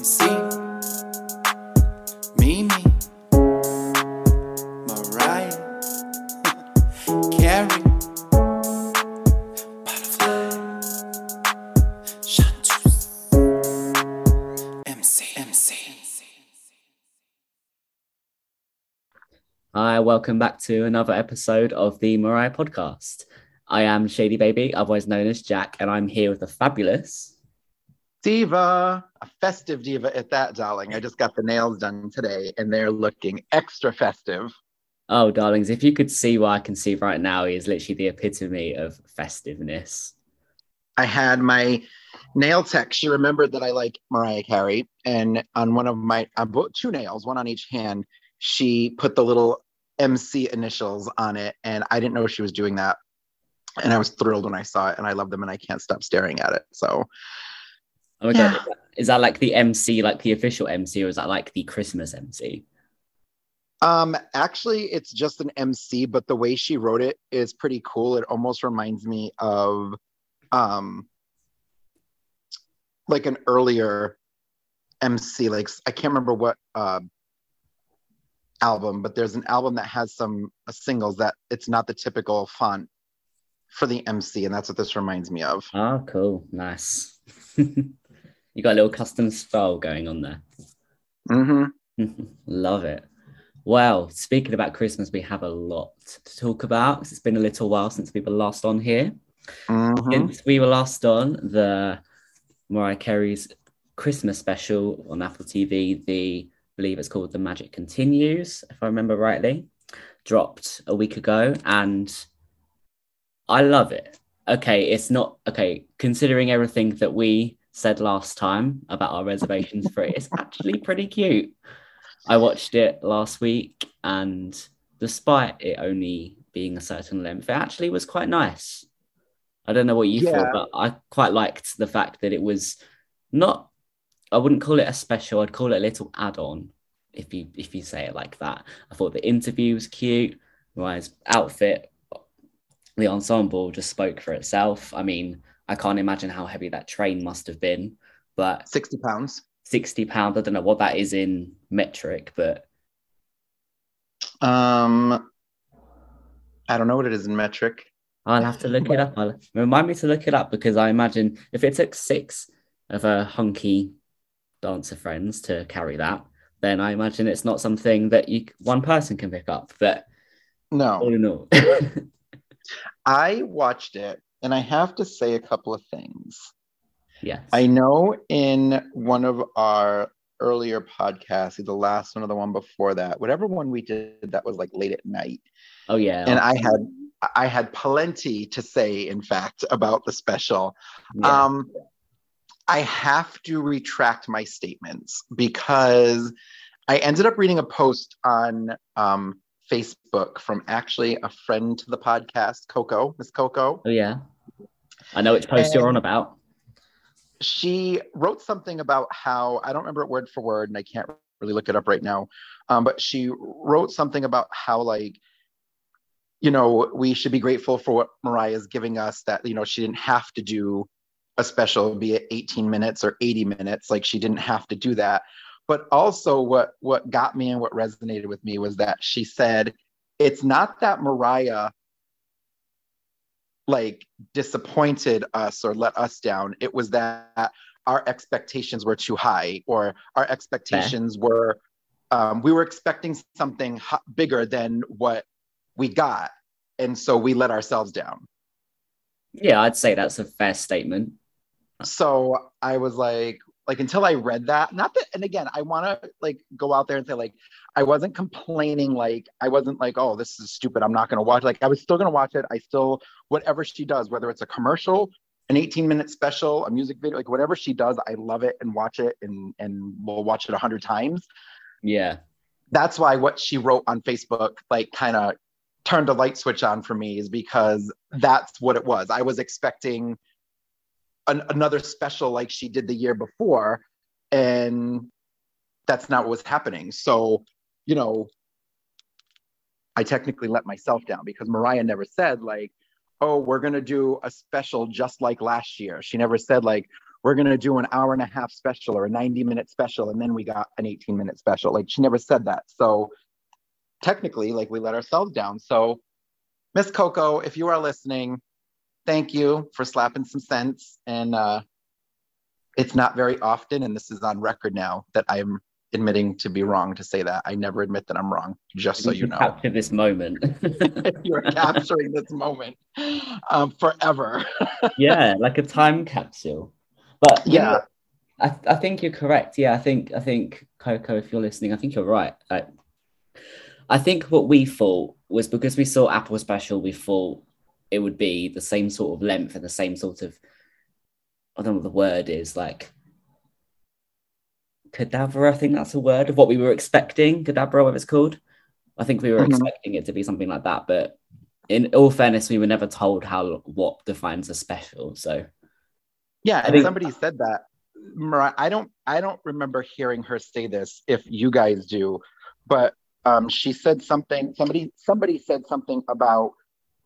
MC, Mimi, Mariah, Carey, Butterfly, Chanteuse, MC, MC. Hi, welcome back to another episode of the Mariah podcast. I am Shady Baby, otherwise known as Jack, and I'm here with the fabulous. Diva, a festive diva at that, darling. I just got the nails done today and they're looking extra festive. Oh, darlings, if you could see what I can see right now, he is literally the epitome of festiveness. I had my nail tech. She remembered that I like Mariah Carey. And on one of my, I bought two nails, one on each hand. She put the little MC initials on it. And I didn't know she was doing that. And I was thrilled when I saw it and I love them and I can't stop staring at it. So Oh my Yeah. god, is that like the MC, like the official MC, or is that like the Christmas MC? Um, actually, it's just an MC, but the way she wrote it is pretty cool. It almost reminds me of, um, like an earlier MC. Like I can't remember what uh, album, but there's an album that has some uh, singles that it's not the typical font for the MC, and that's what this reminds me of. Oh, cool. Nice. you got a little custom style going on there. hmm Love it. Well, speaking about Christmas, we have a lot to talk about. It's been a little while since we were last on here. hmm Since we were last on the Mariah Carey's Christmas special on Apple TV, the I believe it's called The Magic Continues, if I remember rightly, dropped a week ago, and I love it. Okay, it's not okay, considering everything that we said last time about our reservations for it, it's actually pretty cute. I watched it last week, and despite it only being a certain length, it actually was quite nice. I don't know what you Yeah. thought, but I quite liked the fact that it was not. I wouldn't call it a special. I'd call it a little add-on, if you if you say it like that. I thought the interview was cute. Mariah's outfit, the ensemble just spoke for itself. I mean, I can't imagine how heavy that train must have been, but 60 pounds. 60 pounds. I don't know what that is in metric, but Um, I don't know what it is in metric. I'll have to look it up. I'll, remind me to look it up because I imagine if it took six of her hunky dancer friends to carry that, then I imagine it's not something that you one person can pick up. But No. all in all, I watched it and I have to say a couple of things. yes, I know in one of our earlier podcasts, the last one or the one before that, whatever one we did that was like late at night, oh yeah, and I had I had plenty to say, in fact, about the special. yeah. Um, I have to retract my statements because I ended up reading a post on um, Facebook from actually a friend to the podcast, Coco, Miss Coco. oh yeah. I know which post you're on about. she wrote something about how I don't remember it word for word, and I can't really look it up right now. Um, but she wrote something about how like, you know, we should be grateful for what Mariah is giving us. That you know, she didn't have to do a special, be it 18 minutes or 80 minutes. Like she didn't have to do that. But also, what what got me and what resonated with me was that she said, it's not that Mariah like disappointed us or let us down. It was that our expectations were too high, or our expectations were um, we were expecting something h- bigger than what we got, and so we let ourselves down. Yeah, I'd say that's a fair statement. So I was like, like until I read that, not that, and again, I want to like go out there and say like I wasn't complaining, like I wasn't like, oh, this is stupid, I'm not gonna watch. Like I was still gonna watch it. I still whatever she does, whether it's a commercial, an 18 minute special, a music video, like whatever she does, I love it and watch it and and we'll watch it a hundred times. Yeah, That's why what she wrote on Facebook like kind of turned a light switch on for me is because that's what it was. I was expecting an, another special like she did the year before, and that's not what was happening. So, you know, I technically let myself down because Mariah never said like, "Oh, we're gonna do a special just like last year." She never said like, we're going to do an hour and a half special or a 90 minute special and then we got an 18 minute special like she never said that so technically like we let ourselves down so miss coco if you are listening thank you for slapping some sense and uh it's not very often and this is on record now that i'm admitting to be wrong to say that. I never admit that i'm wrong just so you know. capture this moment. You're capturing this moment um, forever. Yeah like a time capsule. But yeah. know, I, I think you're correct. Yeah i think i think coco if you're listening i think you're right. Like, i think what we thought was because we saw apple special we thought it would be the same sort of length and the same sort of I don't know what the word is like cadaver. I think that's a word of what we were expecting. Cadaver, whatever it's called. I think we were mm-hmm. expecting it to be something like that, but in all fairness, we were never told how what defines a special. So yeah, and think, somebody said that. Mariah, I don't I don't remember hearing her say this. If you guys do, but um, she said something. Somebody somebody said something about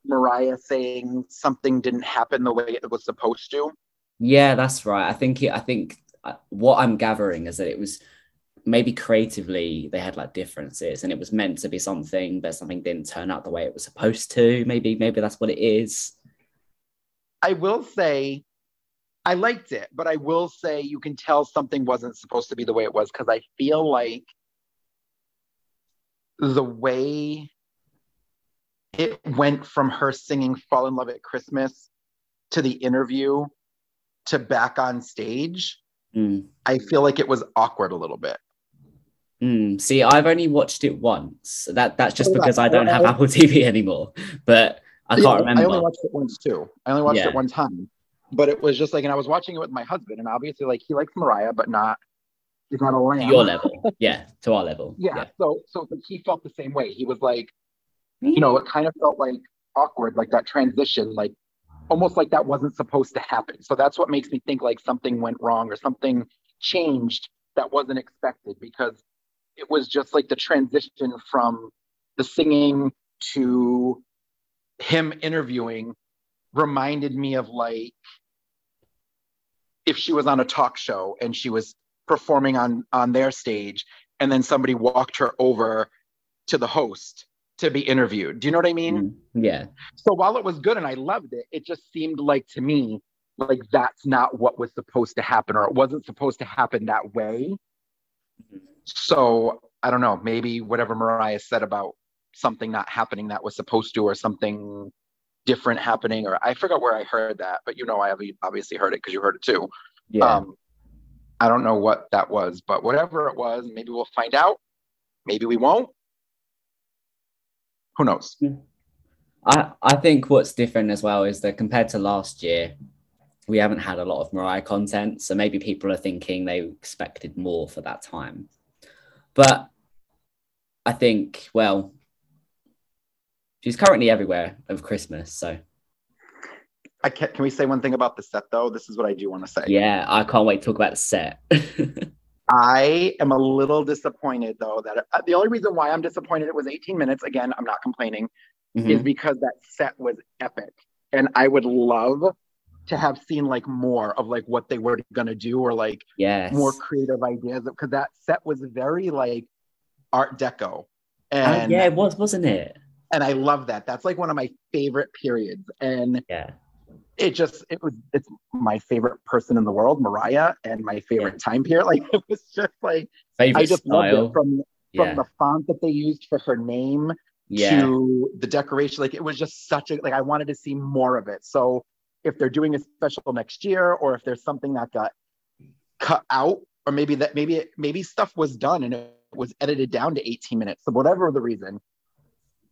Mariah saying something didn't happen the way it was supposed to. Yeah, that's right. I think it, I think uh, what I'm gathering is that it was maybe creatively they had like differences and it was meant to be something but something didn't turn out the way it was supposed to maybe maybe that's what it is i will say i liked it but i will say you can tell something wasn't supposed to be the way it was because i feel like the way it went from her singing Fall in Love at Christmas to the interview to back on stage, mm. I feel like it was awkward a little bit. Mm. See, I've only watched it once. That that's just because I don't have Apple TV anymore. But I can't remember. I only watched it once too. I only watched yeah. it one time. But it was just like, and I was watching it with my husband, and obviously, like he likes Mariah, but not he's not a lamb. Your level, yeah, to our level. Yeah. yeah. So, so he felt the same way. He was like, you know, it kind of felt like awkward, like that transition, like almost like that wasn't supposed to happen. So that's what makes me think like something went wrong or something changed that wasn't expected because it was just like the transition from the singing to him interviewing reminded me of like if she was on a talk show and she was performing on on their stage and then somebody walked her over to the host to be interviewed. Do you know what I mean? Mm-hmm. Yeah. So while it was good and I loved it, it just seemed like to me like that's not what was supposed to happen or it wasn't supposed to happen that way. So I don't know, maybe whatever Mariah said about something not happening that was supposed to or something different happening or I forgot where I heard that, but you know I obviously heard it because you heard it too. Yeah. Um, I don't know what that was, but whatever it was, maybe we'll find out. Maybe we won't who knows? I, I think what's different as well is that compared to last year, we haven't had a lot of Mariah content. So maybe people are thinking they expected more for that time. But I think, well, she's currently everywhere of Christmas. So I can, can we say one thing about the set though? This is what I do want to say. Yeah, I can't wait to talk about the set. I am a little disappointed though that uh, the only reason why I'm disappointed it was 18 minutes. Again, I'm not complaining, mm-hmm. is because that set was epic, and I would love to have seen like more of like what they were gonna do or like yes. more creative ideas because that set was very like Art Deco. Oh, and uh, yeah, it was, wasn't it? And I love that. That's like one of my favorite periods. And yeah, it just it was it's my favorite person in the world, Mariah, and my favorite yeah. time period. Like it was just like favorite I just style. loved it from from yeah. the font that they used for her name yeah. to the decoration. Like it was just such a like I wanted to see more of it. So if they're doing a special next year, or if there's something that got cut out, or maybe that maybe it, maybe stuff was done and it was edited down to 18 minutes. So whatever the reason,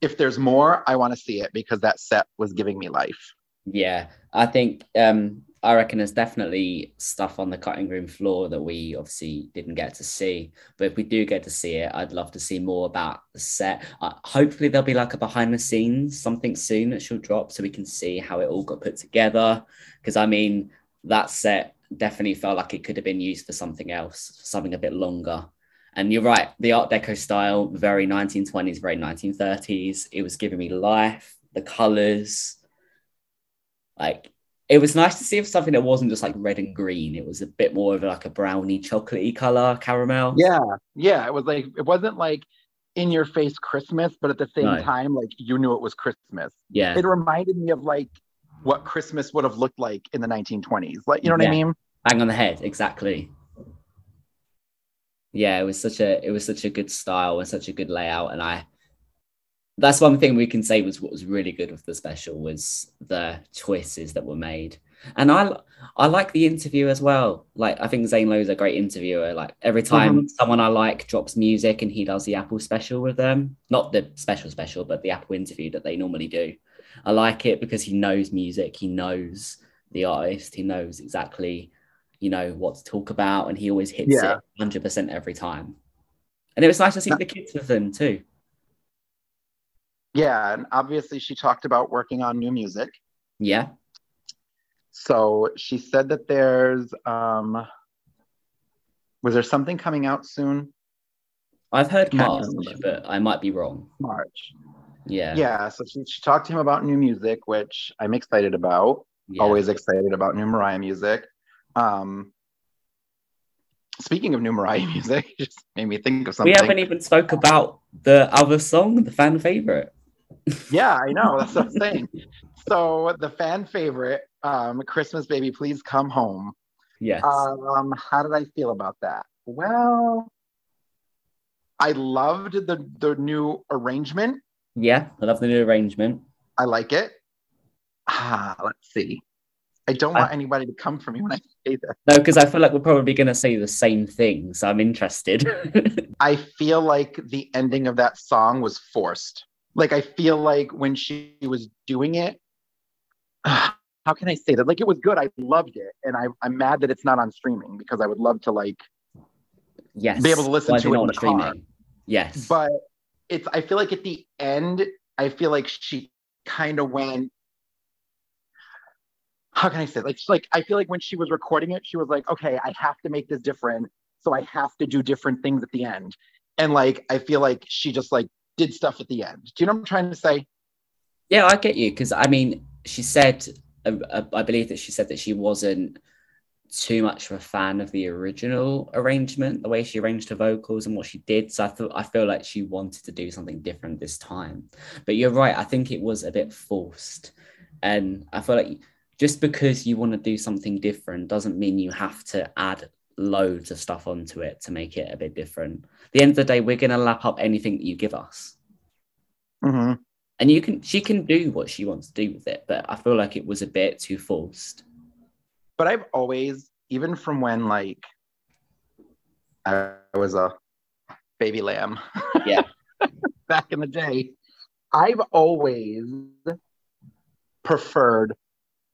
if there's more, I want to see it because that set was giving me life. Yeah, I think um, I reckon there's definitely stuff on the cutting room floor that we obviously didn't get to see. But if we do get to see it, I'd love to see more about the set. Uh, hopefully, there'll be like a behind the scenes something soon that she'll drop so we can see how it all got put together. Because I mean, that set definitely felt like it could have been used for something else, something a bit longer. And you're right, the Art Deco style, very 1920s, very 1930s. It was giving me life, the colors like it was nice to see if something that wasn't just like red and green. It was a bit more of like a brownie, chocolatey color caramel. Yeah, yeah. It was like it wasn't like in your face Christmas, but at the same no. time, like you knew it was Christmas. Yeah. It reminded me of like what Christmas would have looked like in the 1920s. Like, you know what yeah. I mean? Bang on the head, exactly. Yeah, it was such a it was such a good style and such a good layout, and I that's one thing we can say was what was really good with the special was the choices that were made. And I I like the interview as well. Like I think Zane Lowe's a great interviewer. Like every time mm-hmm. someone I like drops music and he does the Apple special with them, not the special special, but the Apple interview that they normally do. I like it because he knows music, he knows the artist, he knows exactly, you know, what to talk about, and he always hits yeah. it 100% every time. And it was nice to see the kids with them too. Yeah, and obviously she talked about working on new music. Yeah. So she said that there's um was there something coming out soon? I've heard March, but I might be wrong. March. Yeah. Yeah. So she, she talked to him about new music, which I'm excited about. Yeah. Always excited about new Mariah music. Um speaking of new Mariah music, it just made me think of something. We haven't even spoke about the other song, the fan favorite yeah, I know. That's what I'm saying. So the fan favorite, um, Christmas Baby, Please Come Home. Yes. Um, how did I feel about that? Well, I loved the the new arrangement. Yeah, I love the new arrangement. I like it. Ah, let's see. I don't want I, anybody to come for me when I say this. No, because I feel like we're probably going to say the same thing, so I'm interested. I feel like the ending of that song was forced like I feel like when she was doing it, how can I say that? Like it was good. I loved it, and I, I'm mad that it's not on streaming because I would love to like, yes, be able to listen to it on the streaming. car. Yes, but it's. I feel like at the end, I feel like she kind of went. How can I say? It? Like, like I feel like when she was recording it, she was like, "Okay, I have to make this different, so I have to do different things at the end." And like, I feel like she just like did stuff at the end. Do you know what I'm trying to say? Yeah, I get you because I mean, she said, uh, uh, I believe that she said that she wasn't too much of a fan of the original arrangement, the way she arranged her vocals and what she did. So I thought I feel like she wanted to do something different this time. But you're right, I think it was a bit forced. And I feel like just because you want to do something different doesn't mean you have to add loads of stuff onto it to make it a bit different. At the end of the day, we're going to lap up anything that you give us. Mm-hmm. And you can, she can do what she wants to do with it, but I feel like it was a bit too forced. But I've always, even from when like I was a baby lamb, yeah, back in the day, I've always preferred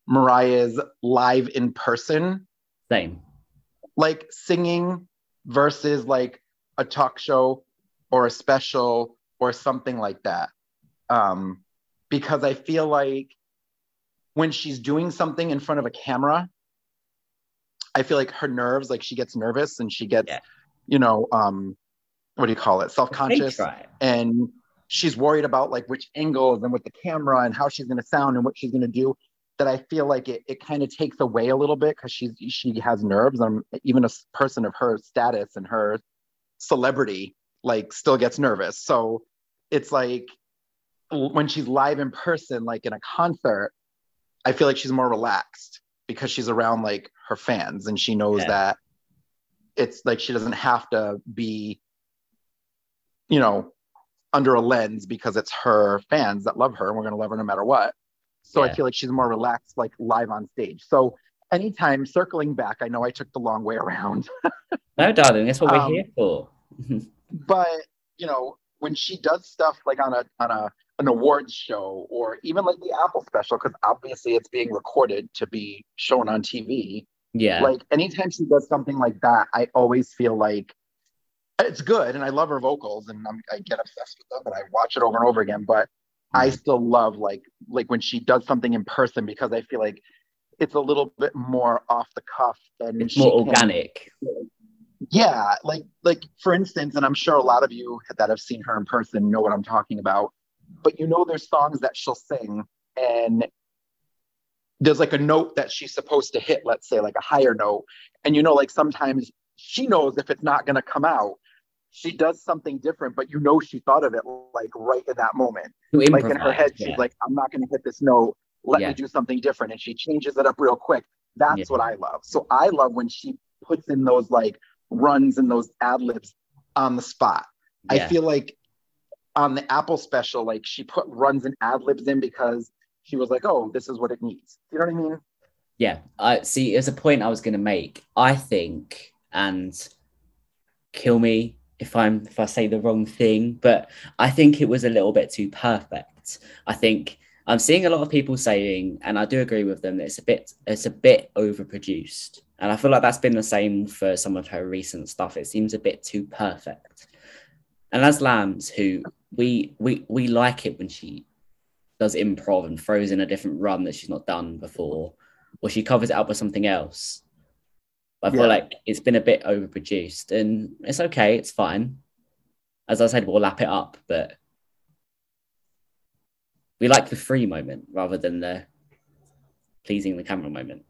Mariah's live in person. Same like singing versus like a talk show or a special or something like that. Um, because I feel like when she's doing something in front of a camera, I feel like her nerves, like she gets nervous and she gets, yeah. you know, um, what do you call it? Self-conscious. And she's worried about like which angles and with the camera and how she's going to sound and what she's going to do that I feel like it, it kind of takes away a little bit because she's she has nerves. and even a person of her status and her celebrity like still gets nervous. So it's like when she's live in person, like in a concert, I feel like she's more relaxed because she's around like her fans and she knows yeah. that it's like she doesn't have to be, you know, under a lens because it's her fans that love her and we're going to love her no matter what. So yeah. I feel like she's more relaxed, like live on stage. So anytime circling back, I know I took the long way around. no, darling, that's what we're um, here for. but you know, when she does stuff like on a on a an awards show or even like the Apple special, because obviously it's being recorded to be shown on TV. Yeah. Like anytime she does something like that, I always feel like it's good and I love her vocals and I'm, I get obsessed with them and I watch it over and over again. But I mm-hmm. still love like like when she does something in person because I feel like it's a little bit more off the cuff and it's more organic. Can, yeah, like like for instance, and I'm sure a lot of you that have seen her in person know what I'm talking about. But you know, there's songs that she'll sing, and there's like a note that she's supposed to hit, let's say like a higher note. And you know, like sometimes she knows if it's not going to come out, she does something different, but you know she thought of it like right in that moment. Like in her head, she's yeah. like, I'm not going to hit this note. Let yeah. me do something different. And she changes it up real quick. That's yeah. what I love. So I love when she puts in those like runs and those ad libs on the spot. I feel like on the Apple special, like she put runs and ad libs in because she was like, oh, this is what it needs. You know what I mean? Yeah. I see. There's a point I was going to make. I think, and kill me if I'm if I say the wrong thing, but I think it was a little bit too perfect. I think I'm seeing a lot of people saying, and I do agree with them, that it's a bit it's a bit overproduced. And I feel like that's been the same for some of her recent stuff. It seems a bit too perfect. And as Lambs, who we we we like it when she does improv and throws in a different run that she's not done before, or she covers it up with something else. I feel yeah. like it's been a bit overproduced, and it's okay, it's fine. As I said, we'll lap it up, but we like the free moment rather than the pleasing the camera moment.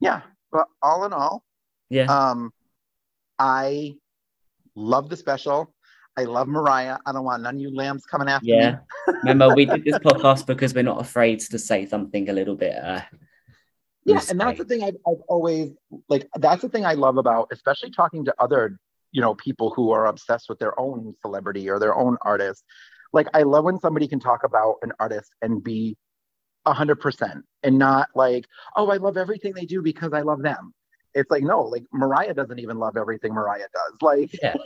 Yeah, but all in all, yeah, um, I love the special. I love Mariah. I don't want none of you lambs coming after yeah. me. Yeah. Remember, we did this podcast because we're not afraid to say something a little bit. Uh, yeah, and that's the thing I've, I've always like. That's the thing I love about, especially talking to other, you know, people who are obsessed with their own celebrity or their own artist. Like, I love when somebody can talk about an artist and be a hundred percent, and not like, oh, I love everything they do because I love them. It's like no, like Mariah doesn't even love everything Mariah does. Like, yeah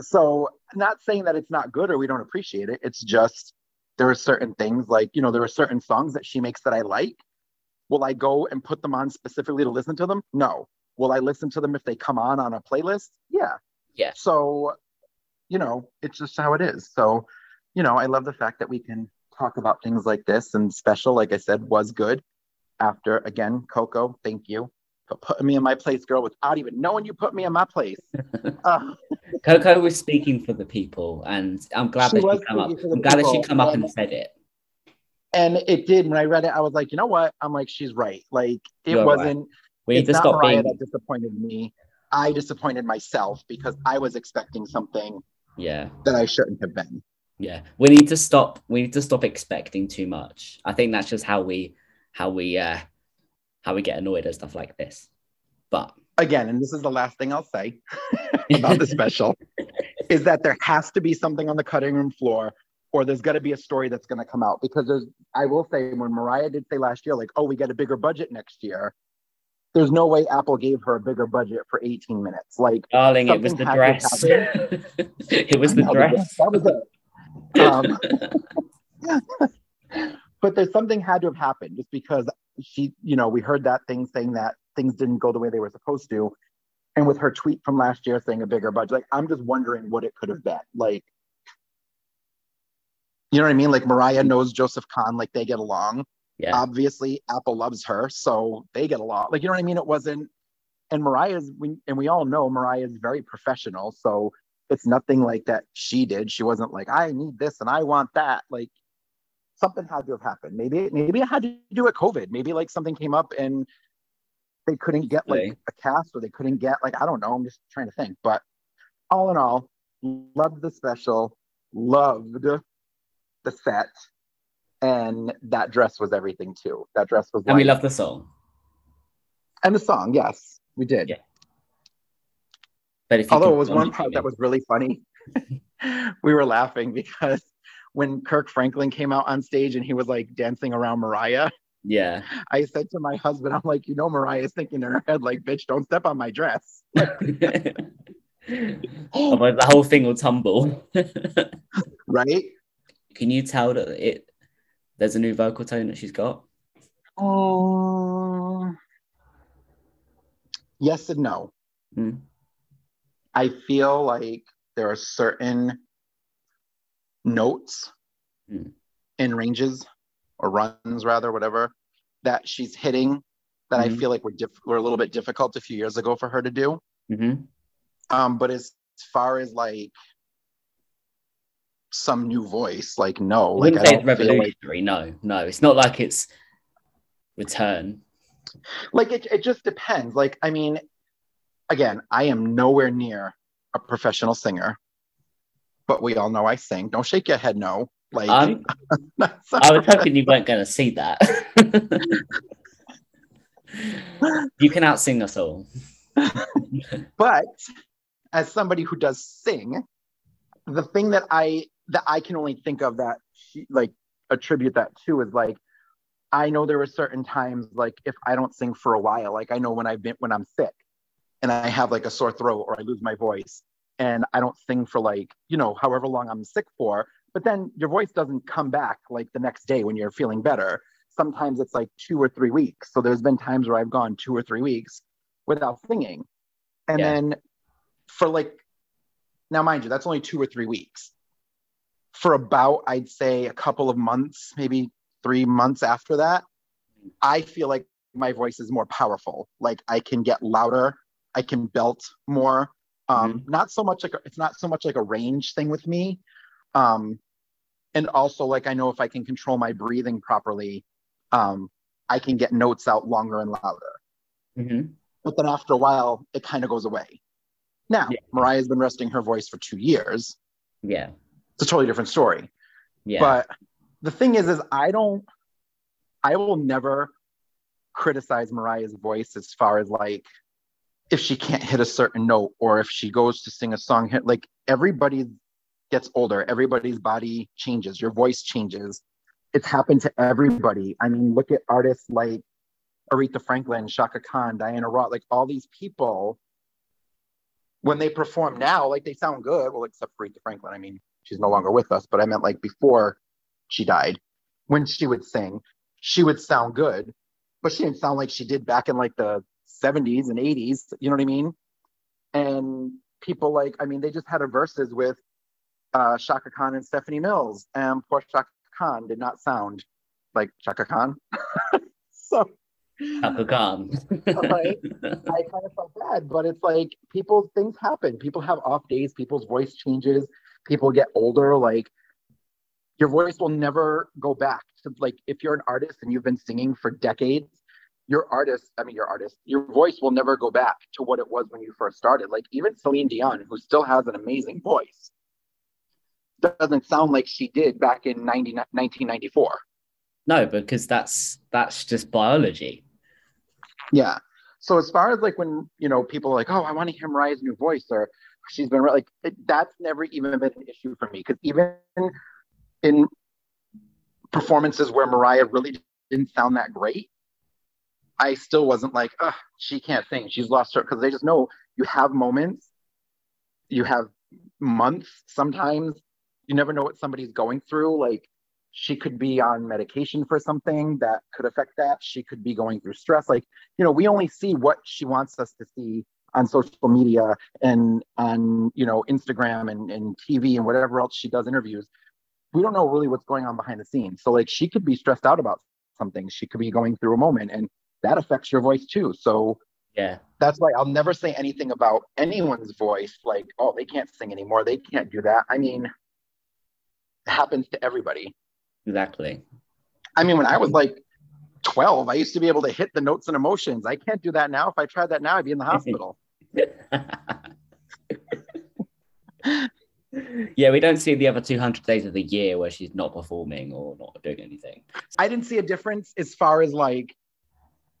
so not saying that it's not good or we don't appreciate it it's just there are certain things like you know there are certain songs that she makes that i like will i go and put them on specifically to listen to them? No. Will i listen to them if they come on on a playlist? Yeah. Yeah. So you know it's just how it is. So you know i love the fact that we can talk about things like this and special like i said was good. After again coco thank you for putting me in my place, girl, without even knowing you put me in my place. Uh, Coco was speaking for the people, and I'm glad that she come up. I'm glad that she come up and said it. And it did. When I read it, I was like, you know what? I'm like, she's right. Like it You're wasn't. Right. We need to stop Mariah being... that disappointed me. I disappointed myself because I was expecting something. Yeah. That I shouldn't have been. Yeah, we need to stop. We need to stop expecting too much. I think that's just how we, how we, uh, how we get annoyed at stuff like this. But again, and this is the last thing I'll say about the special, is that there has to be something on the cutting room floor or there's got to be a story that's going to come out because there's i will say when mariah did say last year like oh we get a bigger budget next year there's no way apple gave her a bigger budget for 18 minutes. Like darling it was the dress. it was the dress. that was it. Um, but there's something had to have happened just because she, you know, we heard that thing saying that things didn't go the way they were supposed to. And with her tweet from last year saying a bigger budget, like I'm just wondering what it could have been. Like, you know what I mean? Like Mariah mm-hmm. knows Joseph Kahn, like they get along. Yeah. Obviously, Apple loves her, so they get along. Like, you know what I mean? It wasn't, and Mariah's, we, and we all know Mariah is very professional. So it's nothing like that she did. She wasn't like, I need this and I want that. Like, something had to have happened. Maybe maybe it had to do with COVID. Maybe like something came up and they couldn't get like a cast or they couldn't get like I don't know. I'm just trying to think. But all in all, loved the special, loved the set, and that dress was everything too. That dress was. And like, we love the song. And the song, yes, we did. Yeah. But although it was one part that was really funny, we were laughing because when Kirk Franklin came out on stage and he was like dancing around Mariah. Yeah. I said to my husband, I'm like, you know, Mariah's thinking in her head, like, bitch, don't step on my dress. Otherwise, the whole thing will tumble. right? Can you tell that it there's a new vocal tone that she's got? Oh, yes and no. Mm. I feel like there are certain notes mm. in ranges or runs rather whatever that she's hitting that mm-hmm. I feel like were, diff- were a little bit difficult a few years ago for her to do. Mm-hmm. Um, but as far as like some new voice, like no, I wouldn't like, say it's revolutionary. Like... No, no, it's not like it's return? Like it, it just depends. Like, I mean, again, I am nowhere near a professional singer, but we all know I sing. Don't shake your head, no. Like, Um, I was hoping you weren't going to see that. you can outsing us all. but as somebody who does sing, the thing that I that I can only think of that she, like attribute that to is like I know there were certain times like if I don't sing for a while, like I know when I've been when I'm sick and I have like a sore throat or I lose my voice and I don't sing for like, you know, however long I'm sick for, but then your voice doesn't come back like the next day when you're feeling better. Sometimes it's like two or three weeks. So there's been times where I've gone two or three weeks without singing. And Yeah. then for like now mind you, that's only two or three weeks. For about I'd say a couple of months, maybe three months after that, I feel like my voice is more powerful. Like I can get louder, I can belt more. Um, Not so much like a, it's not so much like a range thing with me. Um, and also like I know if I can control my breathing properly, um, I can get notes out longer and louder. Mhm. But then after a while, it kind of goes away. Now, Yeah. Mariah's been resting her voice for two years. Yeah. It's a totally different story. Yeah. But the thing is, is I don't, I will never criticize Mariah's voice as far as like if she can't hit a certain note or if she goes to sing a song. Hit like everybody gets older. Everybody's body changes. Your voice changes. It's happened to everybody. I mean look at artists like aretha franklin chaka khan diana ross like all these people when they perform now like they sound good. Well except for aretha franklin. I mean she's no longer with us but i meant like before she died when she would sing she would sound good but she didn't sound like she did back in like the 70s and 80s you know what i mean and people like i mean they just had a Verzuz with uh chaka khan and stephanie mills and poor chaka khan did not sound like shaka khan so Chaka Khan. Right. I kind of felt bad, but it's like people things happen. People have off days, people's voice changes, people get older. Like your voice will never go back to like if you're an artist and you've been singing for decades, your artist, I mean your artist, your voice will never go back to what it was when you first started. Like even Celine Dion, who still has an amazing voice, doesn't sound like she did back in 90, 1994. no, because that's that's just biology. Yeah. So as far as like when you know people are like, oh, I want to hear Mariah's new voice, or she's been like, that's never even been an issue for me because even in performances where Mariah really didn't sound that great, I still wasn't like, she can't sing, she's lost her because they just know you have moments, you have months sometimes, you never know what somebody's going through, like she could be on medication for something that could affect that. She could be going through stress. Like, you know, we only see what she wants us to see on social media and on, you know, Instagram and, and TV and whatever else she does interviews. We don't know really what's going on behind the scenes. So, like, she could be stressed out about something. She could be going through a moment and that affects your voice too. So, Yeah. that's why I'll never say anything about anyone's voice like, oh, they can't sing anymore. They can't do that. I mean, it happens to everybody. Exactly. I mean, when I was like 12, I used to be able to hit the notes and emotions. I can't do that now. If I tried that now, I'd be in the hospital. yeah, we don't see the other 200 days of the year where she's not performing or not doing anything. I didn't see a difference as far as like,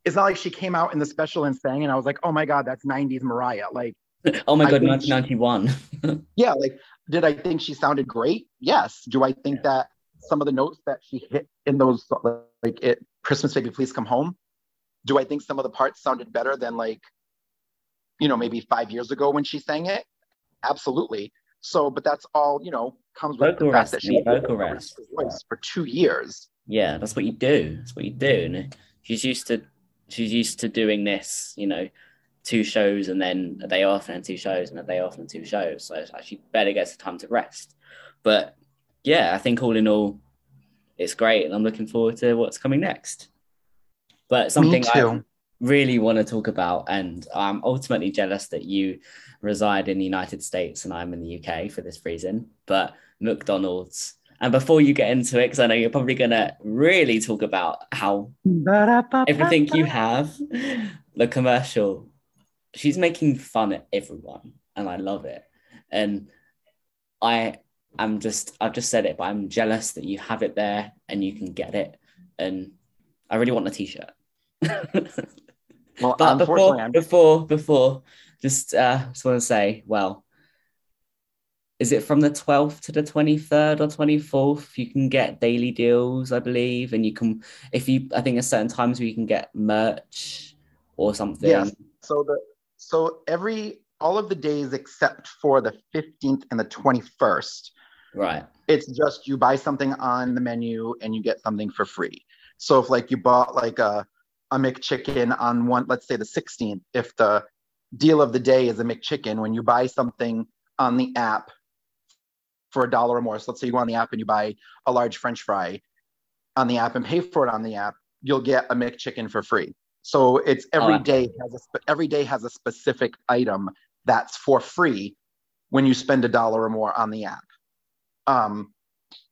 it's not like she came out in the special and sang, and I was like, oh my God, that's 90s Mariah. Like, Oh my God, think she- 1991. yeah, like, did I think she sounded great? Yes. Do I think that some of the notes that she hit in those, like, it, Christmas Baby, Please Come Home, do I think some of the parts sounded better than like, you know, maybe five years ago when she sang it? Absolutely. So, but that's all, you know, comes with Vocal the fact rest, that she vocal rest. voice for two years. yeah, that's what you do. That's what you do. And she's used to she's used to doing this, you know, two shows and then a day off and then two shows and a day off and two shows. So she better gets the time to rest. But yeah, I think all in all, it's great, and I'm looking forward to what's coming next. But something I too. Really want to talk about, and I'm ultimately jealous that you reside in the United States and I'm in the UK for this reason. But McDonald's And before you get into it, because I know you're probably gonna really talk about how everything you have, the commercial, she's making fun at everyone, and I love it. And I am just, I've just said it, but I'm jealous that you have it there and you can get it. And I really want a t-shirt. Well, but before, I'm before, before, just uh, just want to say, well, is it from the 12th to the 23rd or 24th? You can get daily deals, I believe, and you can, if you, I think, at certain times where you can get merch or something. Yes. So the so every all of the days except for the 15th and the 21st, Right. it's just you buy something on the menu and you get something for free. So if like you bought like a a McChicken on one, let's say the 16th, if the deal of the day is a McChicken, when you buy something on the app for a dollar or more, so let's say you go on the app and you buy a large French fry on the app and pay for it on the app, you'll get a McChicken for free. So it's every Oh, day has a every day has a specific item that's for free when you spend a dollar or more on the app. Um,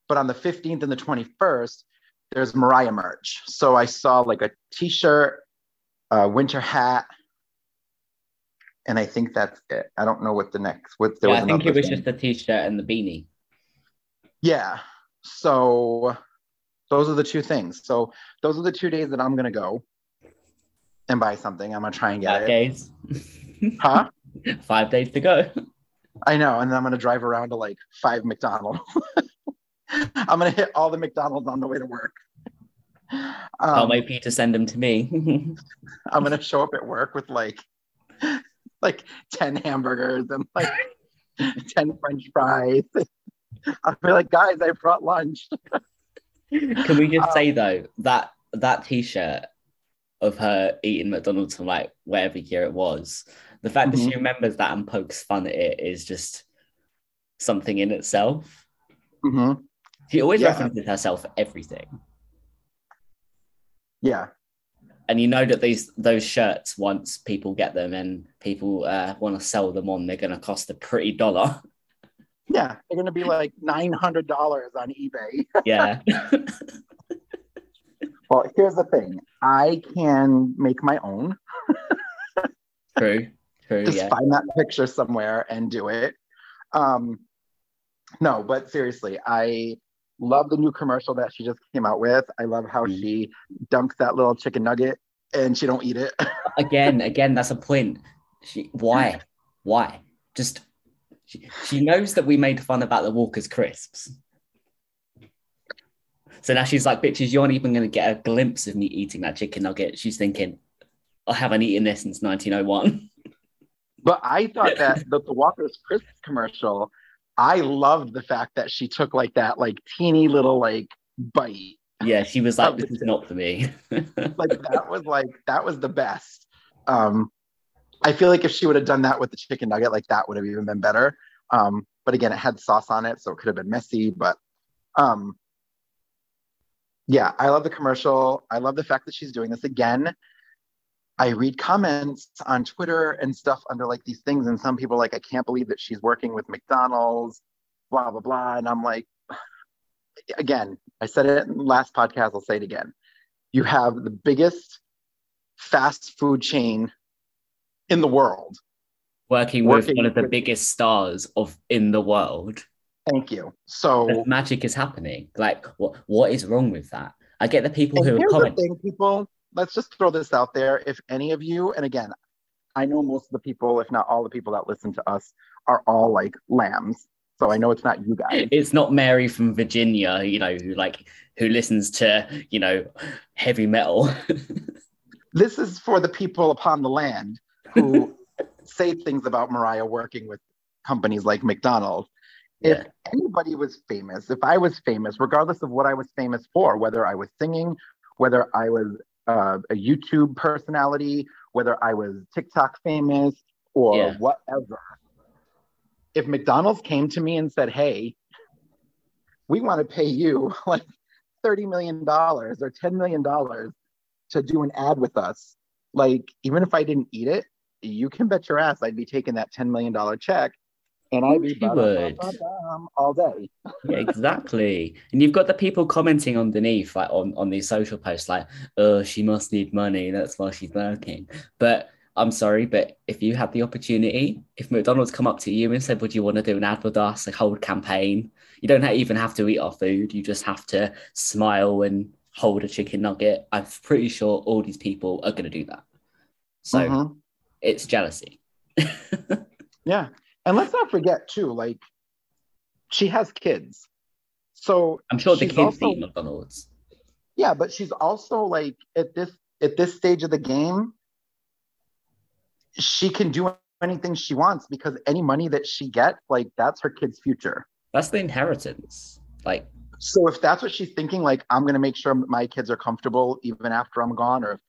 but on the 15th and the 21st, there's Mariah merch. So I saw like a t-shirt, a winter hat, and I think that's it. I don't know what the next what there yeah, was I think it was thing. just the t-shirt and the beanie. Yeah. So those are the two things. So those are the two days that I'm gonna go and buy something. I'm gonna try and get Five it. days. Huh? Five days to go. I know, and then I'm gonna drive around to like five McDonald's. I'm gonna hit all the McDonald's on the way to work. I'll Um, wait for you to send them to me. I'm gonna show up at work with like like 10 hamburgers and like 10 French fries. I'll be like, guys, I brought lunch. Can we just Um, say though that that T-shirt of her eating McDonald's from like whatever year it was, the fact that Mm-hmm. she remembers that and pokes fun at it is just something in itself. Mhm. She always Yeah. references herself for everything, Yeah. and you know that these those shirts once people get them and people uh, want to sell them on, they're going to cost a pretty dollar. Yeah. They're gonna be like $900 on eBay. yeah, Well, here's the thing. I can make my own. true, true. Just Yeah, find that picture somewhere and do it. Um, no, but seriously, I love the new commercial that she just came out with. I love how Mm. she dunks that little chicken nugget and she don't eat it. again, again, that's a point. She, why, why? Just she, she knows that we made fun about the Walker's crisps. So now she's like, bitches, you aren't even going to get a glimpse of me eating that chicken nugget. She's thinking, I haven't eaten this since 1901. But I thought that the, the Walker's Crisps commercial, I loved the fact that she took like that like teeny little like bite. Yeah, she was like, this is not for me. Like that was like that was the best. Um I feel like if she would have done that with the chicken nugget, like that would have even been better. Um, but again, it had sauce on it, so it could have been messy. But um yeah, I love the commercial. I love the fact that she's doing this again. I read comments on Twitter and stuff under like these things, and some people are like, I can't believe that she's working with McDonald's, blah, blah, blah. And I'm like, again, I said it in the last podcast, I'll say it again. You have the biggest fast food chain in the world. Working with one of the with- biggest stars of in the world. Thank you. So The magic is happening. Like, what what is wrong with that? I get the people And who are commenting. thing, people. Let's just throw this out there. If any of you, and again, I know most of the people, if not all the people that listen to us, are all like lambs. So I know it's not you guys. it's not Mary from Virginia, you know, who like who listens to, you know, heavy metal. This is for the people upon the land who say things about Mariah working with companies like McDonald's. If Yeah. anybody was famous, if I was famous, regardless of what I was famous for, whether I was singing, whether I was uh, a YouTube personality, whether I was TikTok famous or Yeah. whatever, if McDonald's came to me and said, "Hey, we want to pay you like thirty million dollars or ten million dollars to do an ad with us," like even if I didn't eat it, you can bet your ass I'd be taking that ten million dollar check and I'd be would. all day. Yeah, exactly. and you've got the people commenting underneath, like on, on these social posts, like, oh, she must need money. That's why she's working. But I'm sorry, but if you had the opportunity, if McDonald's come up to you and said, would you want to do an ad with us, a hold campaign? You don't even have to eat our food. You just have to smile and hold a chicken nugget. I'm pretty sure all these people are going to do that. So Mhm. it's jealousy. Yeah. And let's not forget too, like she has kids. So I'm sure the kids also- eat McDonald's. yeah, but she's also like at this at this stage of the game, she can do anything she wants because any money that she gets, like that's her kid's future. That's the inheritance. Like, So if that's what she's thinking, like I'm gonna make sure my kids are comfortable even after I'm gone, or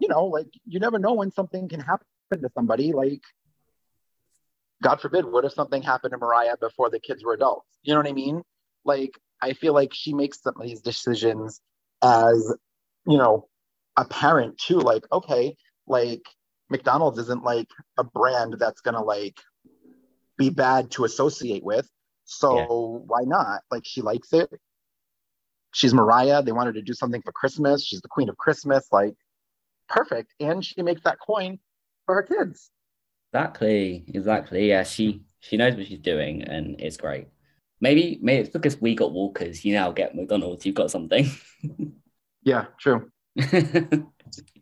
you know, like you never know when something can happen to somebody. Like, God forbid, what if something happened to Mariah before the kids were adults? You know what I mean? Like, I feel like she makes some of these decisions as, you know, a parent too. Like, okay, like McDonald's isn't like a brand that's gonna like be bad to associate with. So Yeah. why not? Like she likes it. She's Mariah. They want her to do something for Christmas. She's the queen of Christmas. Like perfect. And she makes that coin for her kids. Exactly, exactly. Yeah, she she knows what she's doing, and it's great. Maybe maybe it's because we got Walkers. You now get McDonald's. You've got something. Yeah, true.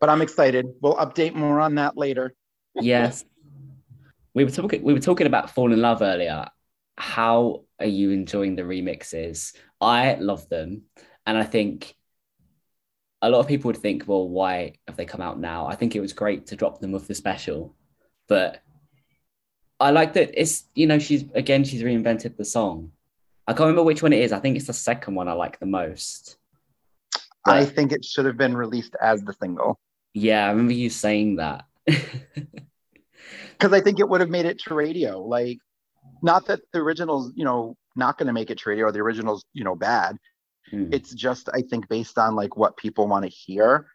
But I'm excited. We'll update more on that later. yes. We were talking. We were talking about Fall in Love earlier. How are you enjoying the remixes? I love them, and I think a lot of people would think, well, why have they come out now? I think it was great to drop them with the special, but I like that it's you know she's again she's reinvented the song. I can't remember which one it is. I think it's the second one I like the most. I But- think it should have been released as the single. Yeah, I remember you saying that. Because I think it would have made it to radio. Like, not that the original's, you know, not going to make it to radio or the original's, you know, bad. Hmm. it's just i think based on like what people want to hear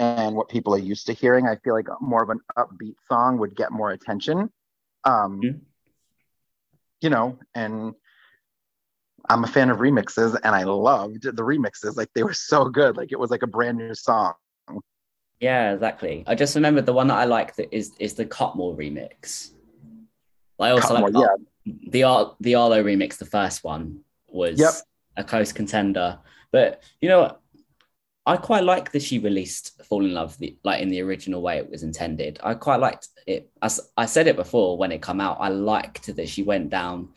and what people are used to hearing i feel like more of an upbeat song would get more attention um you know and i'm a fan of remixes and i loved the remixes like they were so good like it was like a brand new song Yeah, exactly. I just remembered the one that I like that is is the Cutmore remix. I also like the, the Ar- the Arlo remix. The first one was Yep. a close contender, but you know what? I quite like that she released "Fall in Love" the, like in the original way it was intended. I quite liked it. As I said it before when it come out, I liked that she went down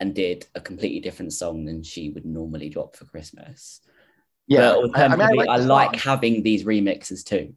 and did a completely different song than she would normally drop for Christmas. yeah But I, I mean i alternatively, like, I like having these remixes too.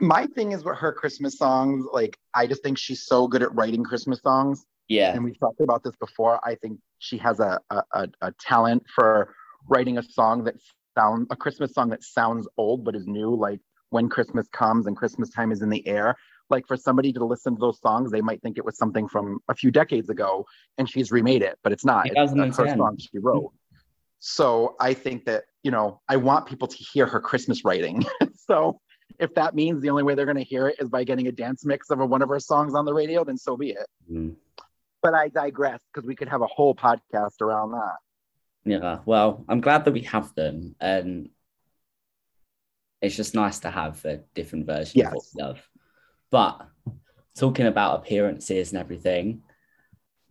my thing is with her christmas songs like i just think she's so good at writing christmas songs Yeah, and we've talked about this before. I think she has a a, a, a talent for writing a song that sounds a Christmas song that sounds old but is new. Like when Christmas comes and Christmas time is in the air. Like for somebody to listen to those songs, they might think it was something from a few decades ago, and she's remade it, but it's not. It's that's her song she wrote. So I think that you know I want people to hear her Christmas writing. so if that means the only way they're going to hear it is by getting a dance mix of a, one of her songs on the radio, then so be it Mm. but I digress because we could have a whole podcast around that. Yeah. Well, I'm glad that we have them, and it's just nice to have a different version Yes. of what we love. But talking about appearances and everything,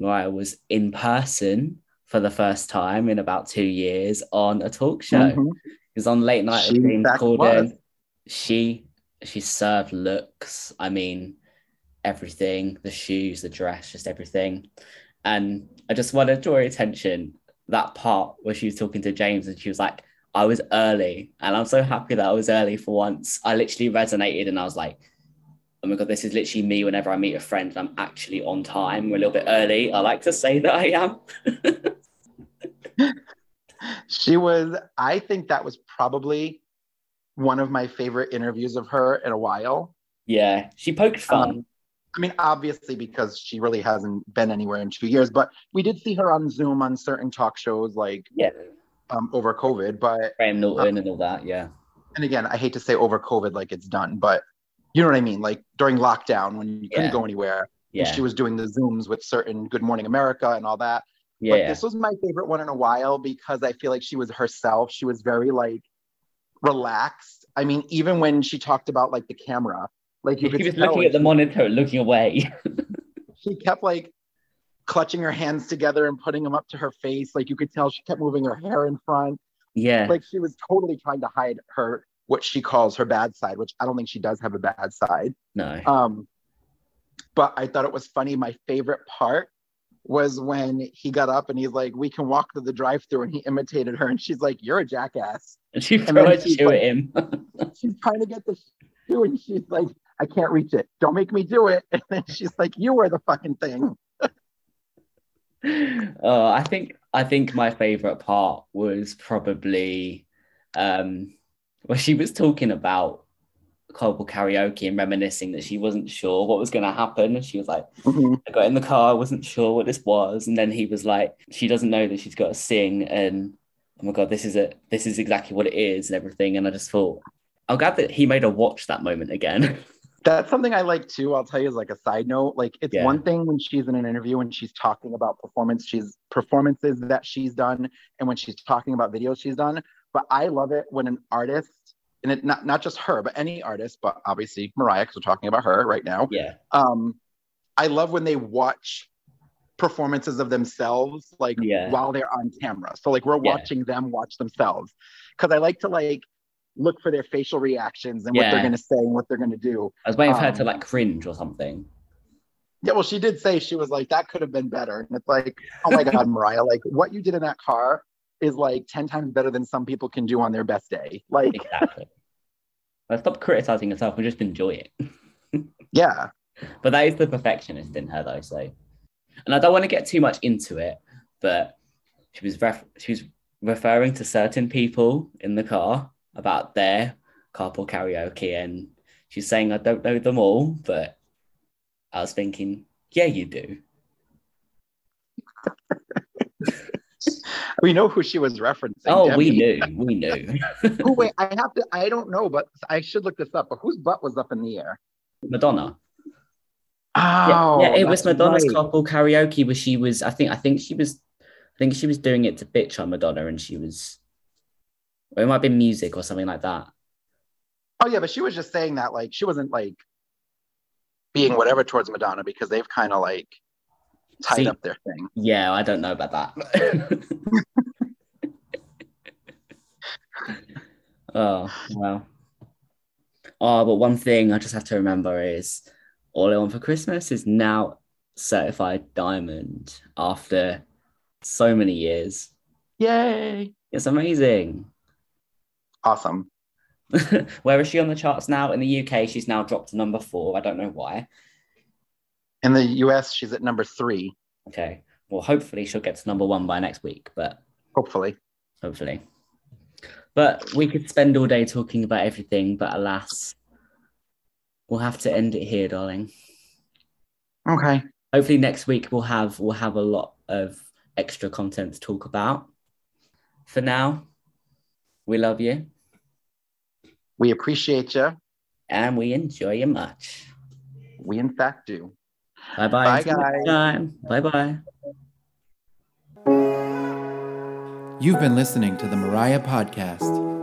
I was in person for the first time in about two years on a talk show. Mhm. It was on late night She with Corden. She she served looks. I mean, everything, the shoes, the dress, just everything. And I just want to draw your attention that part where she was talking to James and she was like, I was early. And I'm so happy that I was early for once. I literally resonated and I was like, oh my God, this is literally me whenever I meet a friend and I'm actually on time. We're a little bit early. I like to say that I am. She was, I think that was probably one of my favorite interviews of her in a while. yeah, she poked fun. Um, I mean, obviously, because she really hasn't been anywhere in two years, but we did see her on Zoom on certain talk shows like yeah, um, over COVID. But, Graham Norton and all that. Yeah. and again, I hate to say over COVID like it's done, but you know what I mean? Like during lockdown when you couldn't go anywhere, Yeah. And she was doing the Zooms with certain Good Morning America and all that. yeah. But this was my favorite one in a while because I feel like she was herself. She was very like relaxed. I mean, even when she talked about like the camera, like you He was looking at the monitor and looking away. she kept like clutching her hands together and putting them up to her face. Like you could tell she kept moving her hair in front. yeah. Like she was totally trying to hide her what she calls her bad side, which I don't think she does have a bad side. no. Um, but I thought it was funny. My favorite part was when he got up and he's like, "We can walk to the drive-through," and he imitated her, and she's like, "You're a jackass." And she and threw then a she's shoe like- at him. She's trying to get the shoe, and she's like, "I can't reach it. Don't make me do it." And then she's like, "You are the fucking thing." oh, I think I think my favorite part was probably um where she was talking about carpool karaoke and reminiscing that she wasn't sure what was going to happen. And she was like, Mhm. I got in the car, I wasn't sure what this was. And then he was like, she doesn't know that she's got to sing. And oh my God, this is it. This is exactly what it is and everything. And I just thought, I'm glad that he made her watch that moment again. That's something I like too. I'll tell you as like a side note. Like it's Yeah. one thing when she's in an interview and she's talking about performance, she's performances that she's done, and when she's talking about videos she's done. But I love it when an artist, and it not not just her, but any artist, but obviously Mariah, because we're talking about her right now. yeah. Um, I love when they watch performances of themselves, like Yeah. while they're on camera. So like we're Yeah. watching them watch themselves, because I like to like look for their facial reactions and what they're gonna say and what they're gonna do. I was waiting for her to Um, like cringe or something. Yeah, well, she did say she was like, that could have been better. And it's like, oh my God, Mariah, like what you did in that car is like 10 times better than some people can do on their best day. Like, Exactly. well, stop criticizing yourself and just enjoy it. yeah. But that is the perfectionist in her, though. So, and I don't want to get too much into it, but she was ref- she was referring to certain people in the car about their carpool karaoke, and she's saying, "I don't know them all," but I was thinking, "Yeah, you do." We know who she was referencing. Oh, we knew, we knew. Oh, wait, I have to, I don't know, but I should look this up. But whose butt was up in the air? Madonna. Oh, yeah, yeah, it was Madonna's right. carpool karaoke where she was. I think. I think she was. I think she was doing it to bitch on Madonna, and she was. Or it might be music or something like that. Oh, yeah, but she was just saying that, like, she wasn't like being whatever towards Madonna because they've kind of like tied See- up their thing. Yeah, I don't know about that. oh well. Oh, but one thing I just have to remember is All I Want for Christmas is now certified diamond after so many years. Yay. It's amazing. Awesome. Where is she on the charts now? In the UK, she's now dropped to number four. I don't know why. In the US, she's at number three, Okay. Well, hopefully she'll get to number one by next week, but hopefully. hopefully. But we could spend all day talking about everything, but alas, we'll have to end it here, darling. Okay. Hopefully next week we'll have we'll have a lot of extra content to talk about. For now, we love you We appreciate you. and we enjoy you much. We, in fact, do. Bye bye. Bye, guys. time. Bye bye. You've been listening to the Mariah Podcast.